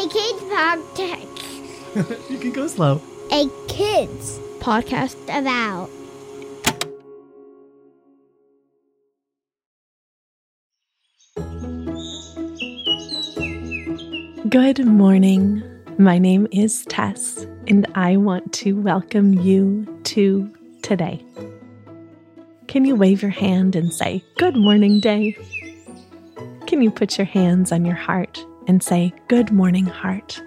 A kids podcast. you can go slow. A kids podcast about. Good morning. My name is Taes, and I want to welcome you to today. Can you wave your hand and say, Good morning, day? Can you put your hands on your heart and say, Good morning, heart?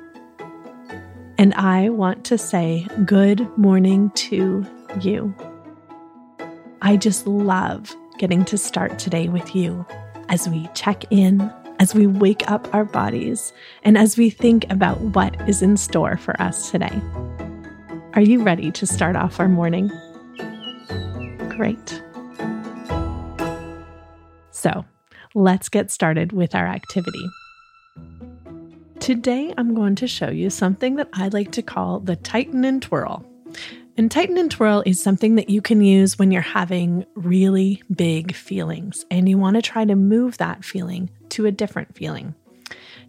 And I want to say, Good morning to you. I just love getting to start today with you as we check in as we wake up our bodies and as we think about what is in store for us today. Are you ready to start off our morning? Great. So, let's get started with our activity. Today, I'm going to show you something that I like to call the Tighten and Twirl. And tighten and twirl is something that you can use when you're having really big feelings and you want to try to move that feeling to a different feeling.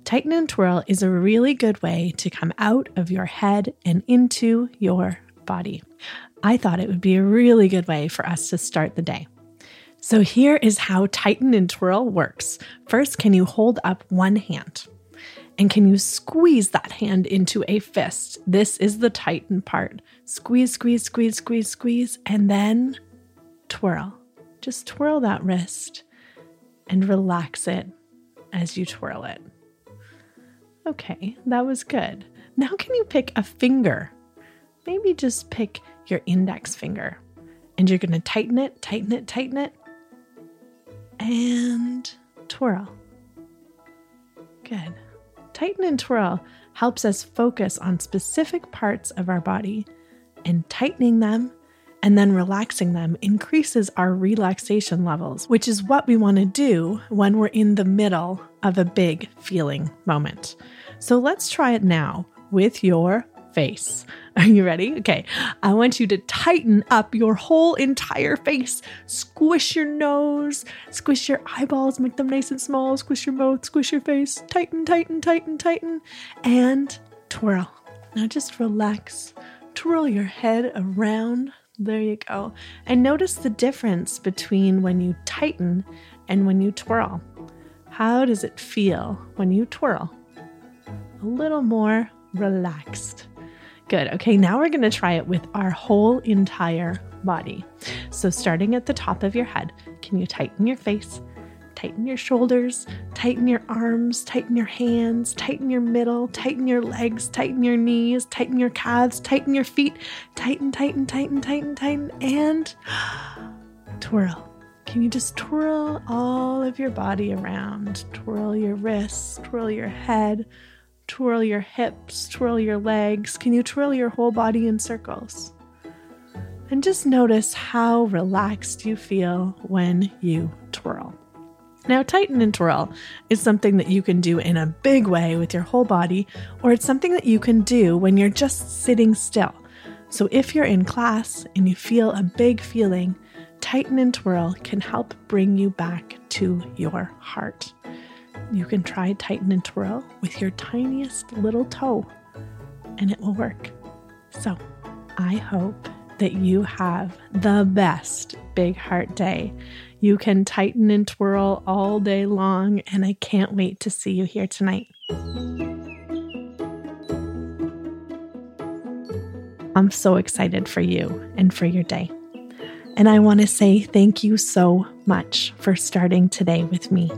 Tighten and twirl is a really good way to come out of your head and into your body. I thought it would be a really good way for us to start the day. So, here is how tighten and twirl works. First, can you hold up one hand? And can you squeeze that hand into a fist? This is the tighten part. Squeeze, squeeze, squeeze, squeeze, squeeze, and then twirl. Just twirl that wrist and relax it as you twirl it. Okay, that was good. Now, can you pick a finger? Maybe just pick your index finger and you're going to tighten it, tighten it, tighten it, and twirl. Good. Tighten and twirl helps us focus on specific parts of our body, and tightening them and then relaxing them increases our relaxation levels, which is what we want to do when we're in the middle of a big feeling moment. So let's try it now with your face. Are you ready? Okay. I want you to tighten up your whole entire face. Squish your nose, squish your eyeballs, make them nice and small, squish your mouth, squish your face. Tighten, tighten, tighten, tighten, and twirl. Now just relax. Twirl your head around. There you go. And notice the difference between when you tighten and when you twirl. How does it feel when you twirl? A little more relaxed. Good. Okay, now we're going to try it with our whole entire body. So, starting at the top of your head, can you tighten your face? Tighten your shoulders, tighten your arms, tighten your hands, tighten your middle, tighten your legs, tighten your knees, tighten your calves, tighten your feet, tighten, tighten, tighten, tighten, tighten, and twirl. Can you just twirl all of your body around? Twirl your wrists, twirl your head, twirl your hips, twirl your legs. Can you twirl your whole body in circles? And just notice how relaxed you feel when you twirl. Now, tighten and twirl is something that you can do in a big way with your whole body, or it's something that you can do when you're just sitting still. So, if you're in class and you feel a big feeling, tighten and twirl can help bring you back to your heart. You can try tighten and twirl with your tiniest little toe, and it will work. So, I hope that you have the best big heart day. You can tighten and twirl all day long, and I can't wait to see you here tonight. I'm so excited for you and for your day. And I want to say thank you so much for starting today with me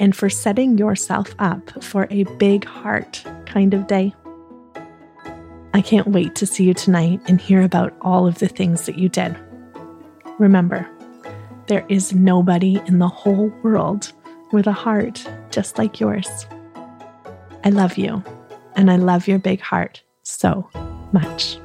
and for setting yourself up for a big heart kind of day. I can't wait to see you tonight and hear about all of the things that you did. Remember, there is nobody in the whole world with a heart just like yours. I love you, and I love your big heart so much.